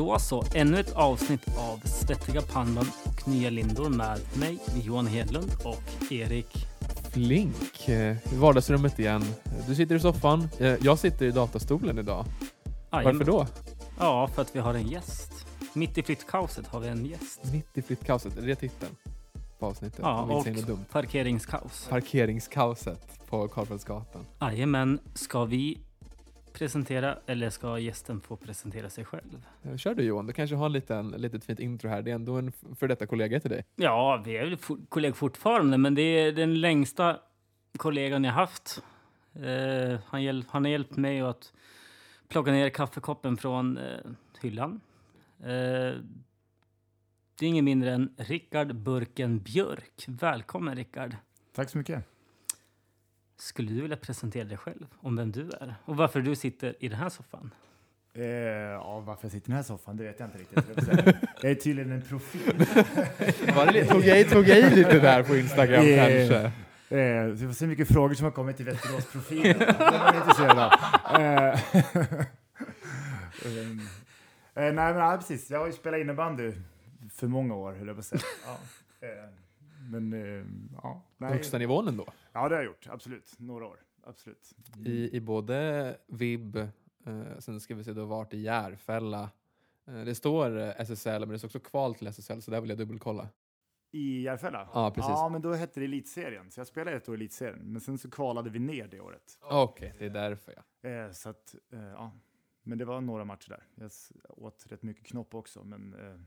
Då så, ännu ett avsnitt av Svettiga pandan och nya lindor med mig, Johan Hedlund och Erik. Flink eh, i vardagsrummet igen. Du sitter i soffan, eh, jag sitter i datastolen idag. Jajamän. Varför då? Ja, för att vi har en gäst. Mitt i flyttkaoset har vi en gäst. Mitt i flyttkaoset, är det titeln på avsnittet? Ja, och parkeringskaos. Parkeringskaoset på Karlfeldtsgatan. Jajamän, ska vi presentera eller ska gästen få presentera sig själv? Kör du Johan, du kanske har en liten, litet fint intro här. Det är ändå en för detta kollega till dig. Ja, vi är väl for- kollegor fortfarande, men det är den längsta kollegan jag haft. Eh, han, hjäl- han har hjälpt mig att plocka ner kaffekoppen från eh, hyllan. Eh, det är ingen mindre än Rickard Burken Björk. Välkommen Rickard. Tack så mycket. Skulle du vilja presentera dig själv om vem du är och varför du sitter i den här soffan? Eh, ja, varför jag sitter i den här soffan, det vet jag inte riktigt. Jag är tydligen en profil. Var det, tog, jag, tog jag i lite där på Instagram Eh, kanske? Eh, så får se hur mycket frågor som har kommit till Västerås-profilen. Det. Eh, ehm, eh, nej, men ja, precis. Jag har ju spelat innebandy för många år, höll jag på att säga. Ja, eh, men eh, ja, nej. Högsta nivån ändå. Ja, det har jag gjort. Absolut. Några år. Absolut. I, i både VIB, eh, sen ska vi se, du har varit i Järfälla. Eh, det står eh, SSL, men det står också kval till SSL, så där vill jag dubbelkolla. I Järfälla? Ja, precis. Ja, men då hette det Elitserien. Så jag spelade ett år i Elitserien. Men sen så kvalade vi ner det året. Okej, det är därför ja. Eh, så att, eh, ja. Men det var några matcher där. Jag åt rätt mycket knopp också, men eh,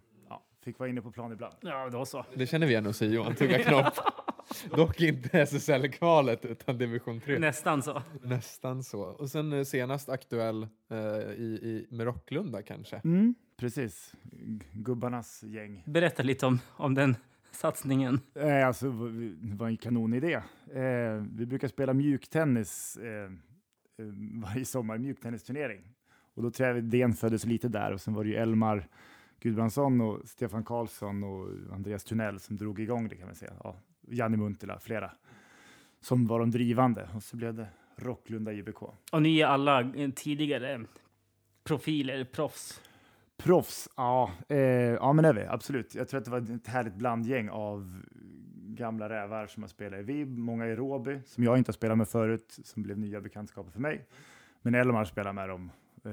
fick vara inne på plan ibland. Ja, då så. Det känner vi igen hos Johan, tugga knopp. Dock inte SSL-kvalet, utan division 3. Nästan så. Nästan så. Och sen eh, senast aktuell eh, i, i, med Rocklunda kanske. Mm, precis. Gubbarnas gäng. Berätta lite om, om den satsningen. Eh, alltså, det var en kanonidé. Eh, vi brukar spela mjuktennis eh, eh, varje sommar, mjuktennisturnering. Och då tror jag idén föddes lite där. Och sen var det ju Elmar Gudbrandsson och Stefan Karlsson och Andreas Tunell som drog igång det kan man säga. Ja, Janni Muntila, flera. Som var de drivande. Och så blev det Rocklunda JBK. Och ni är alla eh, tidigare profiler, proffs. Proffs, ja, eh, ja men det är vi, absolut. Jag tror att det var ett härligt blandgäng av gamla rävar som har spelat i VIB, många i Råby, som jag inte har spelat med förut, som blev nya bekantskaper för mig. Men Elmar spelar med dem, eh,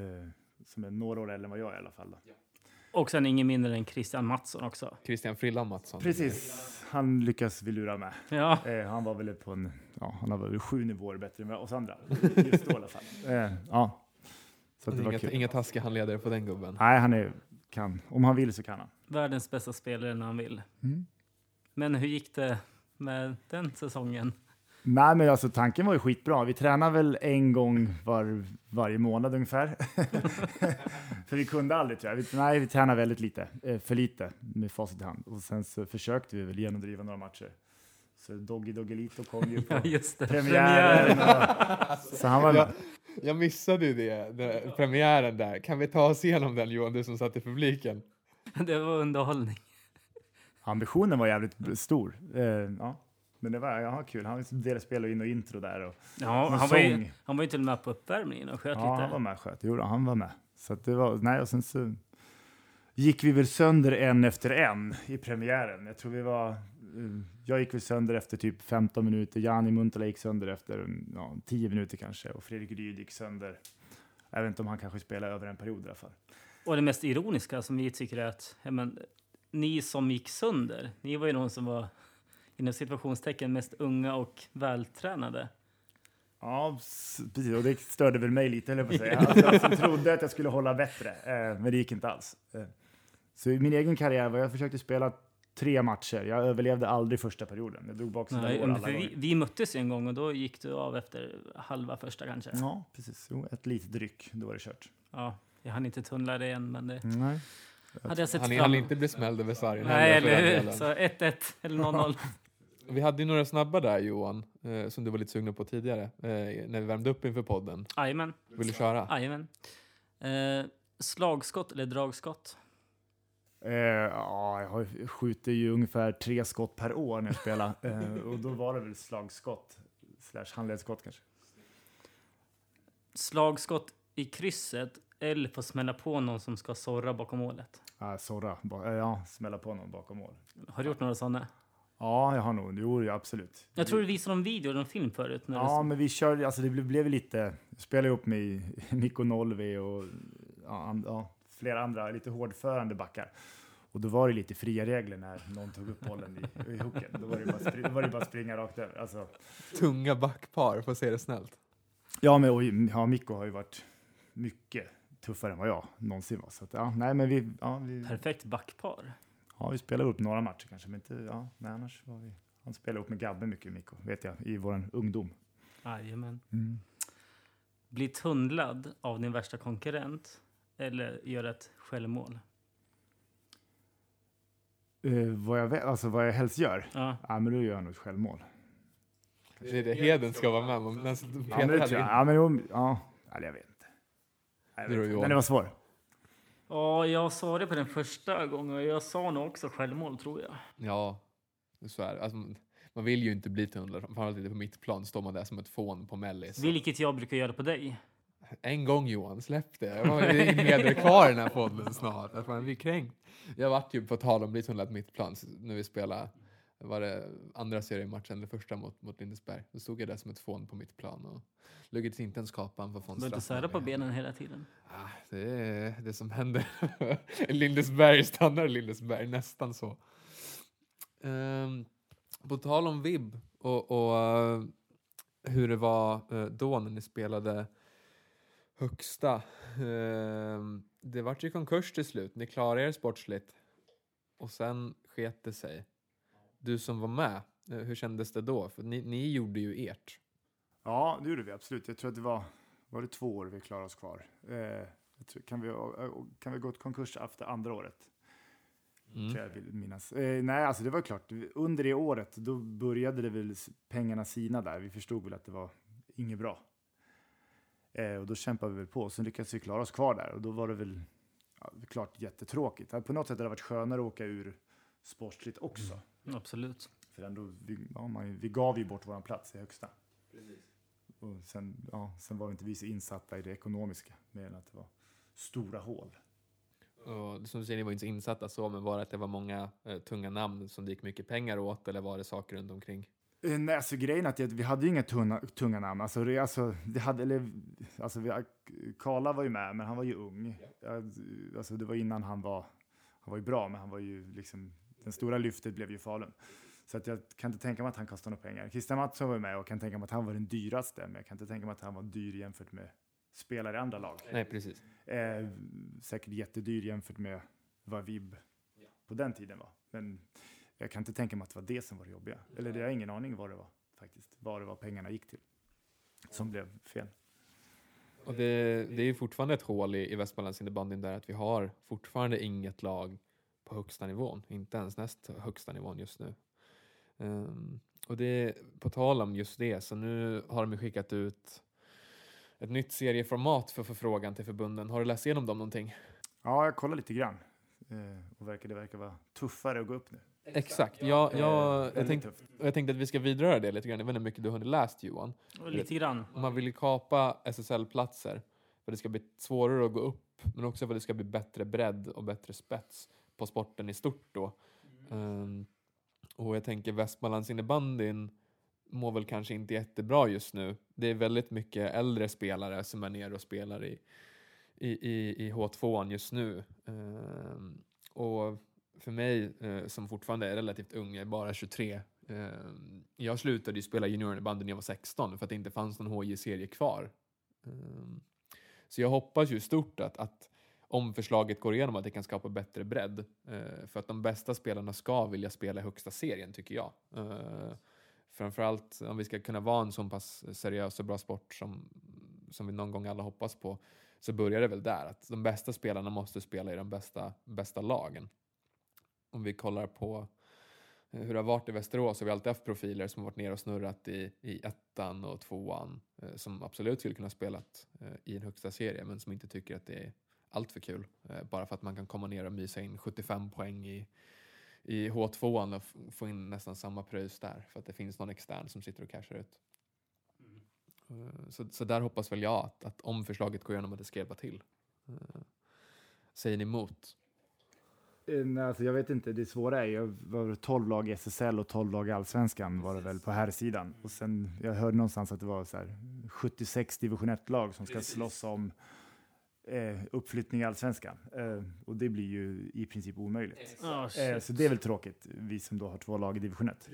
som är några år äldre än vad jag är i alla fall. Då. Och sen ingen mindre än Christian Mattsson också. Christian Frillan Mattsson. Precis, han lyckas vi lura med. Ja, Eh, han var väl på en, ja, han har väl sju nivåer bättre än oss andra, just då i alla fall. Eh, ja, så det var Inga, kul. inga taskiga handledare på den gubben. Nej, han är, kan, om han vill så kan han. världens bästa spelare när han vill. Mm. Men hur gick det med den säsongen? Nej, men alltså tanken var ju skitbra. Vi tränar väl en gång var, varje månad ungefär. för vi kunde aldrig tror jag. Vi, nej, vi tränar väldigt lite, eh, för lite med facit i hand. Och sen så försökte vi väl genomdriva några matcher. Så Doggy Doggelito kom ju på Ja, just det. premiären. Och, så han var Jag, jag missade ju det, den, premiären där. Kan vi ta oss igenom den Johan, du som satt i publiken? Det var underhållning. Ambitionen var jävligt stor. Eh, ja. Men det var ja, kul. Han delade spel och in och intro där. Och, Ja, någon han var, ju, han var ju till och med på uppvärmningen och sköt Ja, lite. han var med sköt. Jo, han var med. Så det var, nej, och sen så gick vi väl sönder en efter en i premiären. Jag tror vi var, eh, jag gick väl sönder efter typ 15 minuter. Jani Muntala gick sönder efter ja, 10 minuter kanske. Och Fredrik Ryd gick sönder. Jag vet inte om han kanske spelade över en period i alla fall. Och det mest ironiska som vi tycker är att ja, men, ni som gick sönder, ni var ju någon som var inom situationstecken mest unga och vältränade. Ja, precis. Och det störde väl mig lite, jag på att säga. Alltså, jag trodde att jag skulle hålla bättre, eh, men det gick inte alls. Eh, så i min egen karriär var jag försökte spela tre matcher. Jag överlevde aldrig första perioden. Jag drog baksida Nej, år alla för gånger. vi, vi möttes en gång och då gick du av efter halva första kanske. Ja, precis. Jo, ett litet dryck, då var det kört. Ja, jag hann inte tunnla det igen, men det Nej. hade jag sett Han hann inte bli smälld över sargen Nej, eller hur? Så 1-1 eller 0-0. Vi hade ju några snabba där Johan, eh, som du var lite sugen på tidigare, eh, när vi värmde upp inför podden. Jajamän. Vill du köra? Jajamän. Eh, slagskott eller dragskott? Eh, ja, jag har- skjuter ju ungefär tre skott per år när jag spelar. eh, och då var det väl slagskott, slash handledsskott kanske. Slagskott i krysset eller få smälla på någon som ska sorra bakom målet? Ja, sorra. Ba- eh, Ja, smälla på någon bakom mål. Har du gjort några sådana? Ja, jag har nog. Jo, ja, absolut. Jag tror du visade någon video eller någon film förut. När Ja, du... men vi körde, alltså det blev, blev lite, spelade ihop med Nico Nolvi och ja, and, ja, flera andra lite hårdförande backar. Och då var det lite fria regler när någon tog upp bollen i, i hooken. Då var det bara, spri, då var det bara springa rakt över. Alltså, Tunga backpar, får se det snällt. ja, men och, ja, Mikko har ju varit mycket tuffare än vad jag någonsin var. Så att, ja, nej, men vi, ja, vi, Perfekt backpar. Ja, vi spelade upp några matcher kanske, men inte, ja, nej, annars var vi, han spelade upp med Gabbe mycket, Mikko, vet jag, i vår ungdom. Jajamän. Bli tunnlad av din värsta konkurrent eller göra ett självmål? Eh, vad, jag, alltså, vad jag helst gör? Ja. Ja, men då gör jag nog ett självmål. Det är det Heden ska vara med om. Ja, men det tror jag. Ja, men ja. Eller jag vet inte. Jag Det är vet. Den var svår. Ja, jag sa det på den första gången och jag sa nog också självmål tror jag. Ja, så är det. Alltså, man vill ju inte bli tunnlad, framförallt inte på mittplan står man där som ett fån på mellis. Vilket jag brukar göra på dig. En gång Johan, släpp det. Jag var ingen heder kvar i den här podden snart. Att man blir kränkt. Jag vart ju på tal om bli tunnlad på mittplan s- när vi spelade var det andra seriematchen eller första mot, mot Lindesberg. Då stod jag där som ett fån på mitt plan och lyckades inte ens kapa en för Du behöver inte sära på benen hela tiden. Ah, det är det som händer. Lindesberg stannar Lindesberg, nästan så. Ehm, på tal om vib och, och eh, hur det var eh, då när ni spelade högsta. Ehm, det vart ju konkurs till slut. Ni klarade er sportsligt och sen sket det sig. Du som var med, eh, hur kändes det då? För ni, ni gjorde ju ert. Ja, det gjorde vi absolut. Jag tror att det var, var det två år vi klarade oss kvar. Eh, tror, kan, vi, eh, kan vi gått konkurs efter andra året? Mm. Tror jag vill minnas. Eh, nej, alltså det var klart. Under det året, då började det väl pengarna sina där. Vi förstod väl att det var inget bra. Eh, och då kämpade vi väl på. Sen lyckades vi klara oss kvar där. Och då var det väl ja, klart jättetråkigt. På något sätt hade det varit skönare att åka ur sportsligt också. Absolut. För ändå, vi, ja, man, vi gav ju bort vår plats i högsta. Och sen, ja, sen var inte vi så insatta i det ekonomiska, mer än att det var stora hål. Och som du säger, ni var inte så insatta så, men var det att det var många eh, tunga namn som det gick mycket pengar åt, eller var det saker runt omkring? Eh, Nej, alltså grejen är att vi hade ju inga tunga, tunga namn. Alltså, det, alltså, det hade, eller, alltså, vi, Karla var ju med, men han var ju ung. Ja, Alltså, det var innan han var, han var ju bra, men han var ju liksom, den stora lyftet blev ju Falun. Så att jag kan inte tänka mig att han kostade några pengar. Christian Mattsson var med och kan tänka mig att han var den dyraste, men jag kan inte tänka mig att han var dyr jämfört med spelare i andra lag. Nej, precis. Eh, säkert jättedyr jämfört med vad VIB på den tiden var. Men jag kan inte tänka mig att det var det som var det jobbiga. Eller det har ingen aning vad det var faktiskt. Vad det var pengarna gick till. Som blev fel. Och det, det är fortfarande ett hål i, i Västmanlands innebandyn där att vi har fortfarande inget lag på högsta nivån, inte ens näst högsta nivån just nu. Ehm, och det, på tal om just det, så nu har de skickat ut ett nytt serieformat för förfrågan till förbunden. Har du läst igenom dem någonting? Ja, jag kollar lite grann. Eh, och verkar, det verkar vara tuffare att gå upp nu. Exakt. Jag, jag, jag, Väldigt tänkte, jag tänkte att vi ska vidröra det lite grann. Jag vet inte hur mycket du har läst Johan. Lite grann. Om man vill kapa SSL-platser för det ska bli svårare att gå upp, men också för att det ska bli bättre bredd och bättre spets på sporten i stort då. Um, och jag tänker Västmanlands innebandyn mår väl kanske inte jättebra just nu. Det är väldigt mycket äldre spelare som är nere och spelar i, i, i, i H2 just nu. Um, och för mig eh, som fortfarande är relativt ung, jag är bara 23, ehm, jag slutade ju spela juniorinnebandy när jag var 16 för att det inte fanns någon HJ-serie kvar. Ehm, så jag hoppas ju stort att, att om förslaget går igenom att det kan skapa bättre bredd. Eh, för att de bästa spelarna ska vilja spela i högsta serien tycker jag. Eh, framförallt om vi ska kunna vara en så pass seriös och bra sport som, som vi någon gång alla hoppas på så börjar det väl där. Att de bästa spelarna måste spela i de bästa, bästa lagen. Om vi kollar på eh, hur det har varit i Västerås så har vi alltid haft profiler som har varit nere och snurrat i, i ettan och tvåan eh, som absolut skulle kunna ha spelat eh, i en högsta serie men som inte tycker att det är allt för kul. Eh, bara för att man kan komma ner och mysa in 75 poäng i, i H2 och få in nästan samma pröjs där för att det finns någon extern som sitter och cashar ut. Eh, Så, så där hoppas väl jag att, att om förslaget går igenom att det ska hjälpa till. Eh, säger ni emot? Nej, Alltså, jag vet inte, det svåra är ju, var det 12 lag i SSL och 12 lag i Allsvenskan var det väl på här sidan. Och sen, jag hörde någonstans att det var så här 76 division 1-lag som ska slåss om eh, uppflyttning i Allsvenskan. Eh, och det blir ju i princip omöjligt. Ja, Eh, shit. så det är väl tråkigt, vi som då har två lag i division 1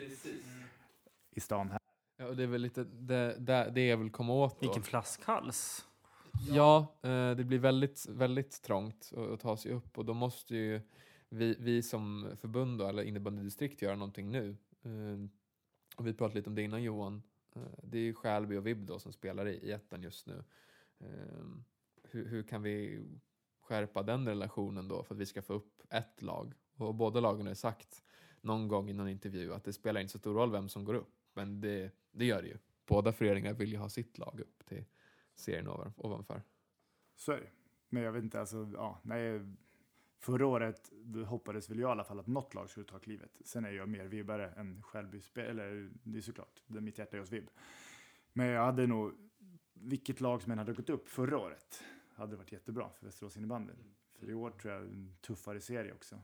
i stan här. Ja, och det är väl lite det, det, det jag vill komma åt då. Vilken flaskhals. Ja, eh, det blir väldigt, väldigt trångt att, att ta sig upp och då måste ju vi, vi som förbund då, eller innebandydistrikt göra någonting nu. Eh, och vi pratade lite om det innan Johan. Eh, det är ju Skälby och Vibb då som spelar i, i ettan just nu. Hur, hur kan vi skärpa den relationen då för att vi ska få upp ett lag? Och båda lagen har sagt någon gång i någon intervju att det spelar inte så stor roll vem som går upp. Men det, det gör det ju. Båda föreningar vill ju ha sitt lag upp till serien ovan, ovanför. Så är det. Men jag vet inte, alltså, ja, nej, förra året hoppades väl jag i alla fall att något lag skulle ta klivet. Sen är jag mer vibbare än Skälby, eller det är såklart, det är mitt hjärta är hos vibb. Men jag hade nog, vilket lag som än hade gått upp förra året, hade varit jättebra för Västerås innebandy. För i år tror jag en tuffare serie också,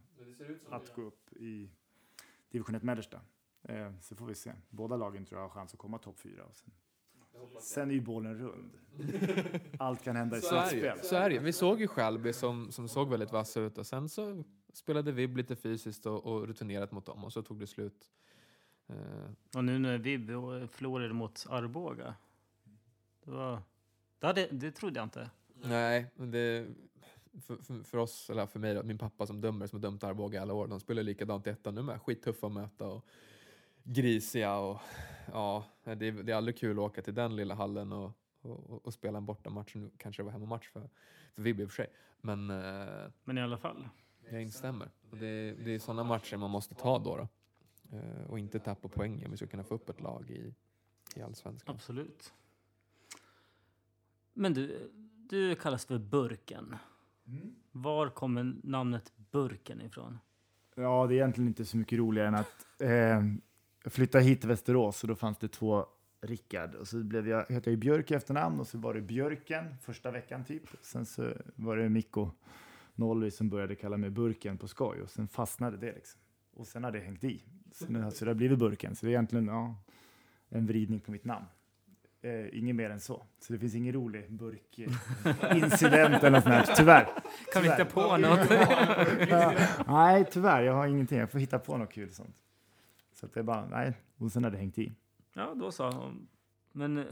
att gå upp i division 1 mellersta. Eh, så får vi se. Båda lagen tror jag har chans att komma topp fyra. Och sen, sen är ju bollen rund. Allt kan hända i det, slutspel. så är det. Vi såg ju Skälby som, som såg väldigt vassa ut och sen så spelade Vibb lite fysiskt och, och rutinerat mot dem och så tog det slut. Eh, Och nu när vi förlorade mot Arboga. Det, var, det, hade, det trodde jag inte. Nej, men det, för, för, för oss, eller för mig då, min pappa som dömer som har dömt Arboga alla år, de spelar likadant i ettan nu med. Skittuffa att möta och grisiga och ja, det är, det är aldrig kul att åka till den lilla hallen och, och, och spela en bortamatch. Nu kanske det var hemmamatch för, för Vibb i och för sig. Men eh, Men i alla fall. Jag instämmer. Och det, det är sådana matcher man måste ta då. då. Eh, och inte tappa poäng om vi ska kunna få upp ett lag i, i allsvenskan. Absolut. Men du, du kallas för Burken. Var kommer namnet Burken ifrån? Ja, det är egentligen inte så mycket roligare än att eh, jag flyttade hit till Västerås och då fanns det två Rickard och så blev jag, hette jag Björk i efternamn och så var det Björken första veckan typ. Sen så var det Mikko Nolly som började kalla mig Burken på skoj och sen fastnade det liksom. Och sen har det hängt i. Så, nu, har det har blivit Burken. Så det är egentligen ja, en vridning på mitt namn. Eh, inget mer än så. Så det finns ingen rolig burkincident eller något sånt tyvärr. Kan vi hitta på något? Nej, tyvärr. Jag har ingenting. Jag får hitta på något kul sånt. Så att det är bara, nej. Och sen har det hängt i. Ja, då så. Men eh,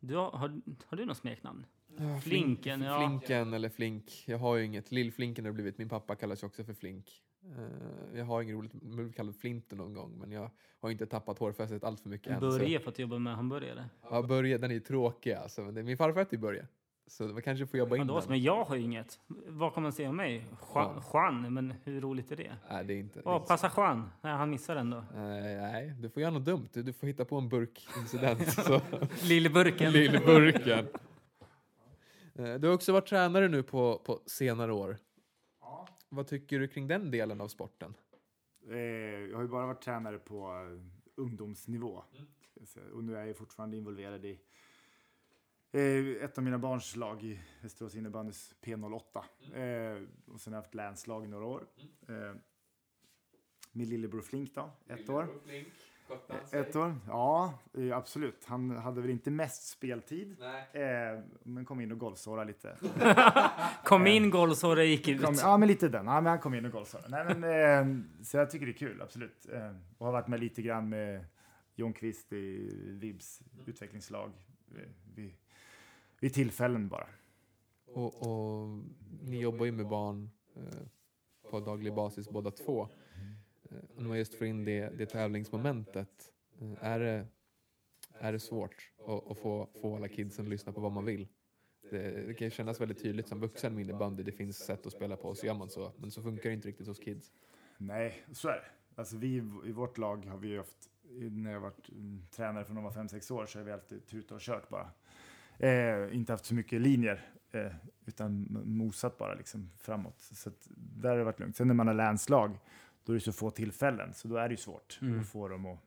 du har, har, har du något smeknamn? Ja, Flinken, ja. Flinken eller Flink. Jag har ju inget. Lillflinken har blivit. Min pappa kallas ju också för Flink. Eh, jag har inget roligt. Blev kallad Flinten någon gång. Men jag har inte tappat hårfästet allt för mycket än. Börje fått jobba med hamburgare. Ja, Börje, den är ju tråkig alltså. Men det, min farfar hette ju Börje. Så man kanske får jobba Ja, in den. men jag har ju inget. Vad kan man säga om mig? Juan, Juan men hur roligt är det? Nej, det är inte. Åh, inte passa Juan. Nej, han missar den då. Nej, nej, du får göra något dumt. Du, du får hitta på en burkincident. så. Lillburken. Eh, Du har också varit tränare nu på, på senare år. Vad tycker du kring den delen av sporten? Eh, jag har ju bara varit tränare på eh, ungdomsnivå. säga. Och nu är jag fortfarande involverad i eh, ett av mina barns lag i Västerås innebandys P08. Eh, och sen har jag haft länslag i några år. Eh, min lillebror Flink då, ett år. Ett år? Ja, eh, absolut. Han hade väl inte mest speltid. Eh, men kom in och golvsårade lite. Kom in golvsår och gick ut. Kom, ja, men lite den. Ja, men han kom in och golvsårade. Nej, men, eh, så jag tycker det är kul, absolut. Eh, och har varit med lite grann med John Kvist i Vibs utvecklingslag vid, vid tillfällen bara. Och, och ni jobbar ju med barn på daglig basis båda två. Eh, när man just får in det, det tävlingsmomentet, eh, är, det, är det svårt att, att få, få alla kidsen att lyssna på vad man vill? Det, det kan ju kännas väldigt tydligt som vuxen med innebandy, det finns sätt att spela på och så gör man så. Men så funkar det inte riktigt hos kids. Nej, så är det. Alltså vi i vårt lag har vi ju haft, när jag varit mm, tränare tränare för några 5-6 år så har vi alltid tutat och kört bara. Eh, inte haft så mycket linjer, eh, utan mosat bara liksom framåt. Så att där har det varit lugnt. Sen när man har länslag, då är det så få tillfällen, så då är det ju svårt Mm. att få dem att...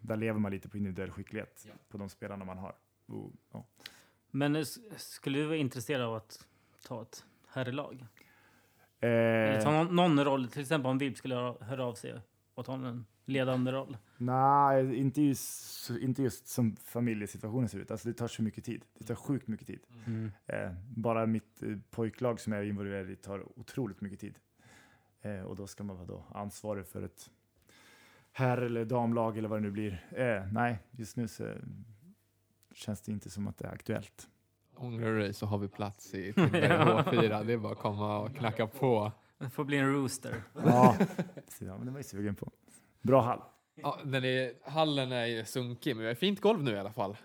Där lever man lite på individuell skicklighet på de spelarna man har. Och, ja. Men eh, skulle du vara intresserad av att ta ett herrlag? Eller ta Eh, någon, någon roll, till exempel om Vib skulle höra, höra av sig och ta en ledande roll. nej, inte just, inte just som familjesituationen ser ut. Alltså det tar så mycket tid. Det tar sjukt mycket tid. Mm. Eh, bara mitt eh, pojklag som jag är involverad i tar otroligt mycket tid. Eh, och då ska man vara då ansvarig för ett herr eller damlag eller vad det nu blir. Eh, nej, just nu så känns det inte som att det är aktuellt. Ångrar du dig så har vi plats i Tillberga H4. Det är bara att komma och knacka på. Det får bli en rooster. Ja, så, ja men det var jag sugen på. Bra hall. Ja, den är, hallen är ju sunkig, men vi har fint golv nu i alla fall.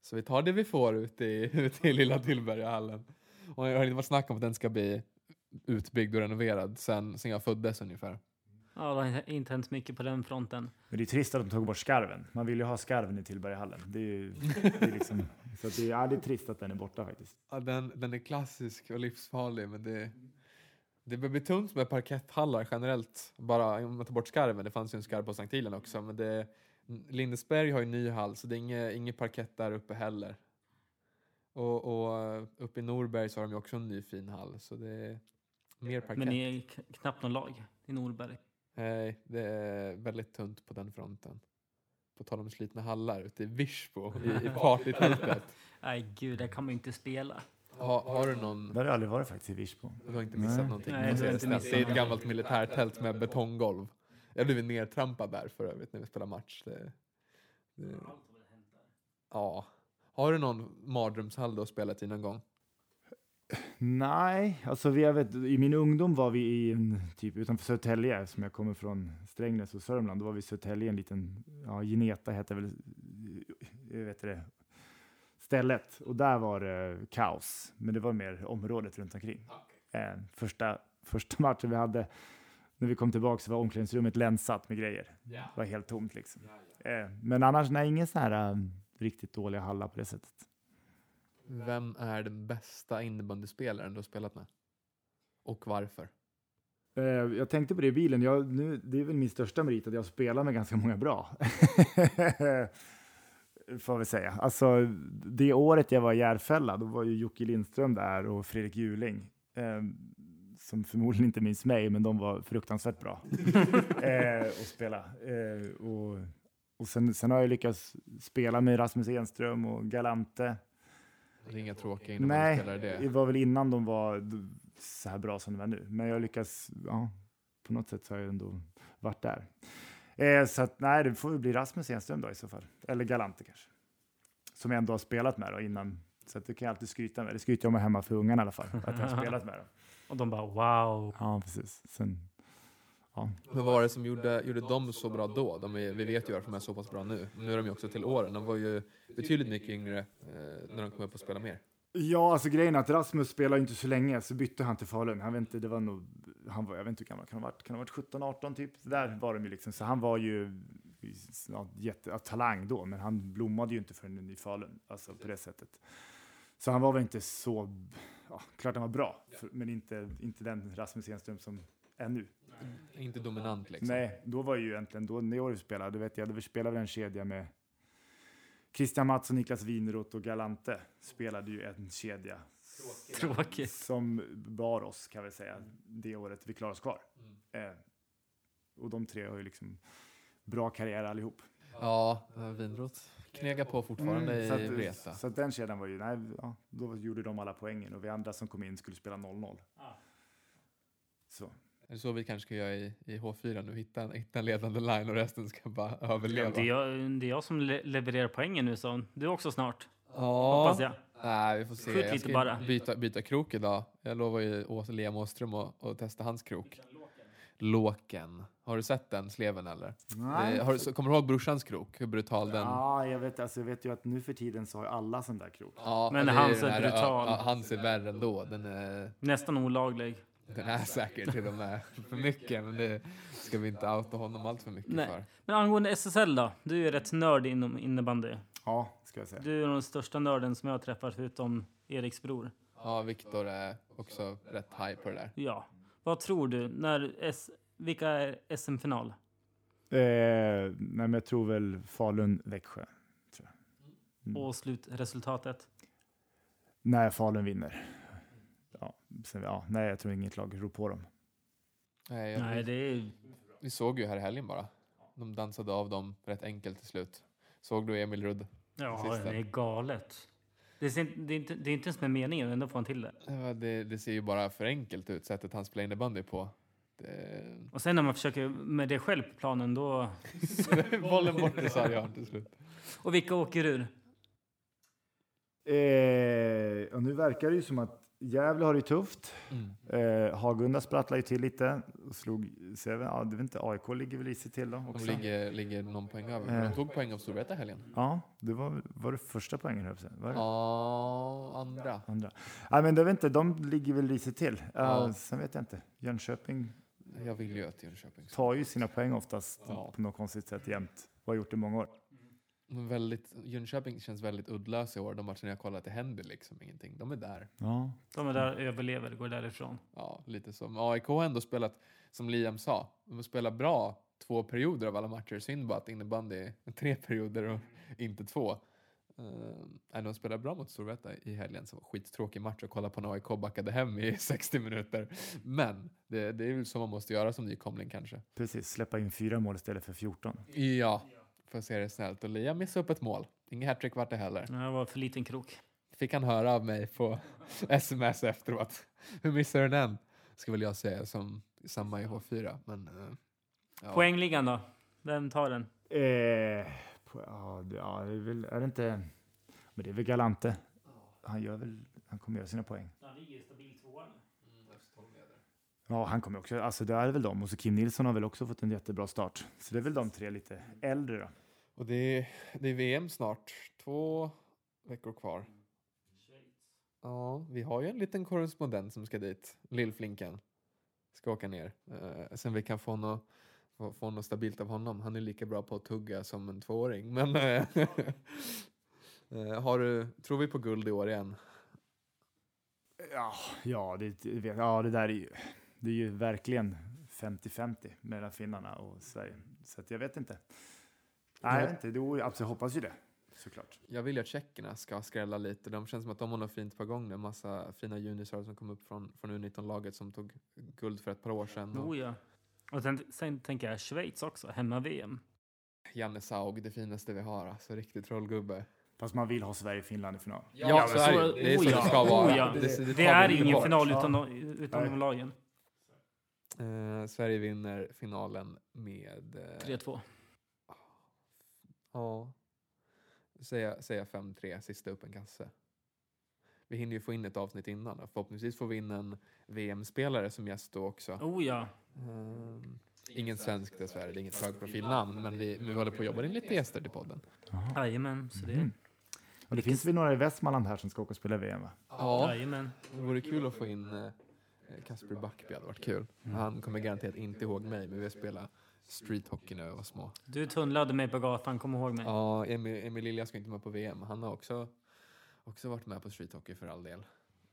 Så vi tar det vi får ute i, ute i lilla Tillbergahallen. Och jag har inte varit snack om att den ska bli utbyggd och renoverad sen, sen jag föddes ungefär. Ja, det har inte hänt mycket på den fronten. Men det är trist att de tog bort skarven. Man vill ju ha skarven i Tillbergahallen. Det är ju det är liksom, så det, är, ja, det är trist att den är borta faktiskt. Ja, den, den är klassisk och livsfarlig, men det, det börjar bli tunt med parketthallar generellt. Bara om man tar bort skarven. Det fanns ju en skarv på Sankt Ilen också, men det, Lindesberg har ju ny hall, så det är inget, inget parkett där uppe heller. Och, och uppe i Norberg så har de ju också en ny fin hall, så det mer parkett. Men ni är knappt någon lag i Norberg. Nej, det är väldigt tunt på den fronten. På tal om slitna hallar ute i Virsbo, i, i partytältet. Nej, gud, där kan man ju inte spela. Ha, har du någon Det har jag aldrig varit faktiskt i Virsbo. Du har inte missat Nej. någonting. Nej, det inte missat det är ett gammalt militärtält med betonggolv. Jag blev nedtrampad där för övrigt när vi spelade match. Det, det, ja. Har du någon mardrömshall du har spelat i någon gång? Nej, alltså vi, jag vet, i min ungdom var vi i en typ utanför Södertälje, som jag kommer från Strängnäs och Sörmland. Då var vi i Södertälje, en liten, ja, Geneta heter väl, jag vet det, stället. Och där var det kaos, men det var mer området runt omkring. Eh, första, första matchen vi hade, när vi kom tillbaka så var omklädningsrummet länsat med grejer. Det var helt tomt liksom. Eh, men annars, nej, ingen sån här eh, riktigt dåliga hallar på det sättet. Vem är den bästa innebandyspelaren du har spelat med? Och varför? Eh, jag tänkte på det i bilen. Jag, nu, det är väl min största merit att jag spelar med ganska många bra. Får vi säga. Alltså, det året jag var i Järfälla, då var ju Jocke Lindström där och Fredrik Juling. Eh, som förmodligen inte minns mig, men de var fruktansvärt bra eh, att spela. Eh, och och sen, sen har jag lyckats spela med Rasmus Enström och Galante. Det är inga tråkiga Nej, innebandyspelare det det. var väl innan de var så här bra som de är nu. Men jag lyckas, ja, på något sätt så har jag ändå varit där. Eh, så att, nej, det får väl bli Rasmus Enström då i så fall. Eller Galante kanske. Som jag ändå har spelat med då innan. Så att det kan jag alltid skryta med. Det skryter jag med hemma för ungarna i alla fall. Att jag har spelat med dem. Och de bara wow. Ja, precis. Sen, ja. Men vad var det som gjorde, gjorde dem så bra då? De är, vi vet ju varför de är så pass bra nu. Nu är de ju också till åren. De var ju betydligt mycket yngre eh, när de kom upp och spela mer. Ja, alltså grejen är att Rasmus spelade inte så länge, så bytte han till Falun. Han vet inte, det var nog, han var, jag vet inte hur gammal kan han ha varit, kan han ha varit 17, 18 typ? Där var de ju liksom, så han var ju ja, jätte, ja, talang då, men han blommade ju inte förrän i Falun, alltså på det sättet. Så han var väl inte så, ja, klart han var bra, för, men inte, inte den Rasmus Enström som är nu. Inte dominant liksom. Nej, då var ju egentligen, då när jag spelade, du vet jag, vi spelade en kedja med Christian Mattsson, Niklas Winroth och Galante spelade ju en kedja Tråkigt. som bar oss kan vi säga det året vi klarade oss kvar. Eh, och de tre har ju liksom bra karriär allihop. Ja, Winroth knegar på fortfarande Mm, så, i att, Vreta. så att den kedjan var ju, nej, ja, då gjorde de alla poängen och vi andra som kom in skulle spela 0-0. Så. Är det så vi kanske ska göra i, i H4 nu? Hitta en, hitta en ledande line och resten ska bara överleva. Det är, jag, det är jag som le levererar poängen nu, så du också snart. Ja, Hoppas jag. Nej, vi får se. Skjut jag ska bara. Byta, byta krok idag. Jag lovar ju Åsa Liam Åström att, testa hans krok. Låken. Har du sett den sleven eller? Nej. Det, har, du- kommer du ihåg brorsans krok? Hur brutal den... Ja, jag vet, alltså, jag vet ju att nu för tiden så har alla sån där krok. Ja, Men hans är här- brutal. Ja, hans är värre ändå. Den är, Nästan olaglig. Den är säkert till och med för mycket. Men det ska vi inte outa honom allt för mycket Nej. för. Men angående SSL då? Du är ju rätt nörd inom innebandy. Ja, ska jag säga. Du är den största nörden som jag har träffat förutom Eriks bror. Ja, Viktor är också rätt high på det där. Ja. Vad tror du? När S vilka är SM-final? Eh, nej, men jag tror väl Falun-Växjö. Mm. Och slutresultatet? När Falun vinner. Ja, sen, ja, nej, jag tror inget lag rår på dem. Nej, jag, Nej, det är... Vi såg ju här i helgen bara. De dansade av dem rätt enkelt till slut. Såg du Emil Rudd? Ja, Sista. det är galet. Det är, inte- det, är inte, det är inte ens med meningen, ändå får han till det. Ja, Det, det ser ju bara för enkelt ut, sättet han spelar innebandy på. Det... Och sen när man försöker med det själv på planen, då... Bollen bort till Sarjan till slut. Och vilka åker ur? Eh, och nu verkar det ju som att Gävle har det tufft. Mm. Eh, Hagunda sprattlade ju till lite och slog Säve. Ja, det inte, AIK ligger väl i sig till då De också. ligger, ligger någon poäng över. Eh. De tog poäng av Storvreta helgen. Ja, det var, var det första poängen, höll jag? Ja, andra. Andra. Nej, men det vet inte, de ligger väl i sig till. Uh, Ja. Sen vet jag inte. Jönköping Jag vill ju att Jönköping tar ju sina poäng oftast Ja. på något konstigt sätt jämt. Och har gjort det i många år. Väldigt, Jönköping känns väldigt uddlösa i år. De matcherna jag kollat, det händer liksom ingenting. De är där. Ja. De är där, överlever, går därifrån. Ja, lite. Men AIK har ändå spelat, som Liam sa, de har spelat bra två perioder av alla matcher. Synd bara att innebandy är tre perioder och inte två. Uh, de spelade bra mot Storvreta i helgen, så skittråkig match att kolla på när AIK backade hem i 60 minuter. Men det, det är väl så man måste göra som nykomling kanske. Precis, släppa in fyra mål istället för 14. Ja, för att säga det snällt. Och Liam missade upp ett mål. Ingen hattrick vart det heller. Det var för liten krok. Fick han höra av mig på sms efteråt. Hur missar du den? Ska väl jag säga som samma i H4. Men, eh, ja. Poängligan då? Vem tar den? Eh, på, ja, det, ja, det är väl, är det inte... Men det är väl Galante. Han, gör väl, han kommer göra sina poäng. Han ligger stabil tvåa. Ja, han kommer också. Alltså det är väl de. Och så Kim Nilsson har väl också fått en jättebra start. Så det är väl de tre lite äldre då. Och det är, det är VM snart. Två veckor kvar. Ja, vi har ju en liten korrespondent som ska dit. Lillflinken. Ska åka ner. Eh, sen vi kan få något, få, få något stabilt av honom. Han är lika bra på att tugga som en tvååring. Men eh, eh, har du, tror vi på guld i år igen? Ja, ja, det, ja, det där är ju, det är ju verkligen 50-50 mellan finnarna och Sverige. Så att jag vet inte. Nej, inte. Det, absolut, jag hoppas ju det, såklart. Jag vill ju att tjeckerna ska skrälla lite. De känns som att de har något fint på gång nu. Massa fina junisar som kom upp från, från U19-laget som tog guld för ett par år sedan. Och Oh, ja. Och sen, sen tänker jag Schweiz också, hemma-VM. Janne Saug, det finaste vi har. Alltså riktigt trollgubbe. Fast man vill ha Sverige-Finland i final. Ja, så är det. Det är så oh, ja, det ska vara. Oh, ja. Det- Det, det tar är ingen bort. final Ja. utan, utan de lagen. Eh, Sverige vinner finalen med... Eh, 3-2. Ja. Säga, säga 5-3, sista upp en kasse. Vi hinner ju få in ett avsnitt innan. och Förhoppningsvis får vi in en VM-spelare som gäst då också. Oh ja. Ehm, ingen svensk dessvärre, det är inget högprofilnamn, men vi, vi håller på att jobba in lite gäster till podden. Jajamän. Så det, Mhm. Och det finns väl några i Västmanland här som ska åka och spela VM va? Ja, Jajamän. det vore kul att få in eh, Kasper Backby, hade varit kul. Han kommer garanterat inte ihåg mig, men vi har spelat streethockey när vi var små. Du tunnlade mig på gatan, kom ihåg mig. Ja, Emil, Emil Lilja ska inte med på VM. Han har också, också varit med på streethockey för all del.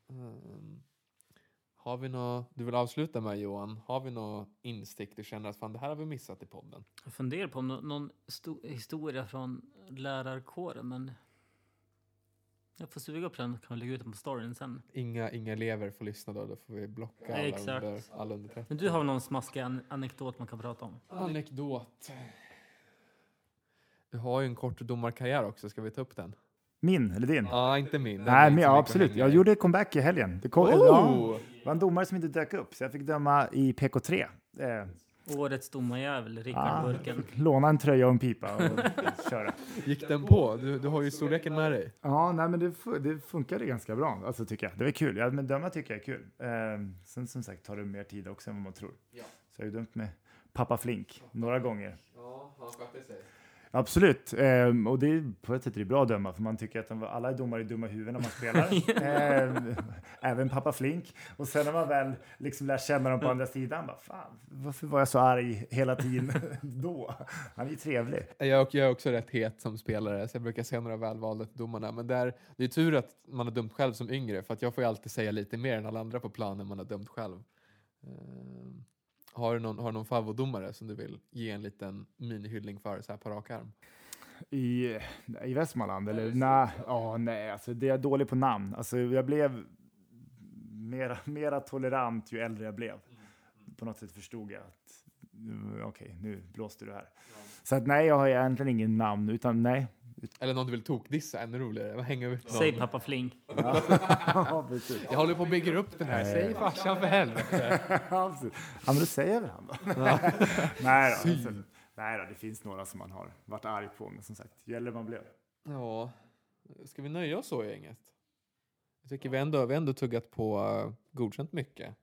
Ehm, har vi nå, du vill avsluta med Johan, har vi något instick du känner att fan det här har vi missat i podden? Jag funderar på om nå- någon sto- historia från lärarkåren, men jag får suga upp den och kan lägga ut den på storyn sen. Inga, inga elever får lyssna då, då får vi blocka alla Exakt. under, alla under 30. Men du har väl någon smaskig an- anekdot man kan prata om? Anekdot. Du har ju en kort domarkarriär också, ska vi ta upp den? Min eller din? Ja, inte min. Den Nej, men, ja, absolut. Jag gjorde comeback i helgen. Det, kom, Oh! ja, var en domare som inte dök upp, så jag fick döma i PK3. Eh, Årets domarjävel, Rickard ah, Burken. låna en tröja och en pipa och köra. Gick den på? Du, du har ju storleken med dig. Ja, nej, men det, det funkade ganska bra, alltså, tycker jag. Det var kul. Ja, men döma tycker jag är kul. Eh, sen som sagt tar det mer tid också än vad man tror. Ja. Så jag har ju dömt med pappa Flink några gånger. Ja, han skötte sig. Absolut, Ehm, och det är på ett sätt är det bra att döma, för man tycker att de, alla är domare i dumma huvuden när man spelar. Ehm, även pappa Flink. Och sen när man väl liksom lär känna dem på andra sidan, bara, fan, varför var jag så arg hela tiden då? Han är ju trevlig. Jag, jag är också rätt het som spelare, så jag brukar säga några välvalda till domarna. Men där, det är tur att man har dömt själv som yngre, för att jag får ju alltid säga lite mer än alla andra på planen man har dömt själv. Ehm, har, du någon, har du någon favoritdomare som du vill ge en liten minihyllning för, så här på rak arm? I, I Västmanland? Eller? Nej, ja, nej, alltså det är jag dålig på namn. Alltså, jag blev mera, mera tolerant ju äldre jag blev. På något sätt förstod jag att okej, nu blåste du här. Så att nej, jag har egentligen ingen namn, utan nej. Eller någon du vill tokdissa, ännu roligare. Hänga ut någon. Säg pappa Fling. Ja, precis. Jag håller på och bygger upp den här. Säg farsan för helvete. Ja, precis. Ja, men då säger väl han då. nej, då, alltså, nej då, det finns några som man har varit arg på, men som sagt, äldre man blev. Ja, ska vi nöja oss så gänget? Jag tycker vi ändå, vi ändå tuggat på uh, godkänt mycket.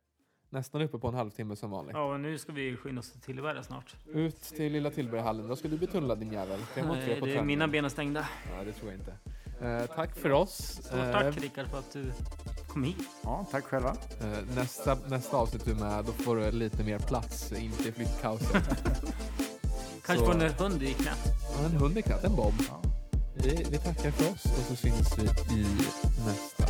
Nästan uppe på en halvtimme som vanligt. Ja, och nu ska vi skynda oss till Tillberga snart. Ut till Lilla Tillbergahallen. Då ska du bli tunnlad din jävel. Nej, på det är träning. mina ben är stängda. Ja, det tror jag inte. Eh, tack för oss. Stort Eh, tack Rickard för att du kom hit. Ja, tack själva. eh, nästa, nästa avsnitt du är med, då får du lite mer plats, inte i flyttkaoset. Kanske får en hund i knät. Ja, en hund i knät, en bob. Ja. Vi, vi tackar för oss och så syns vi i nästa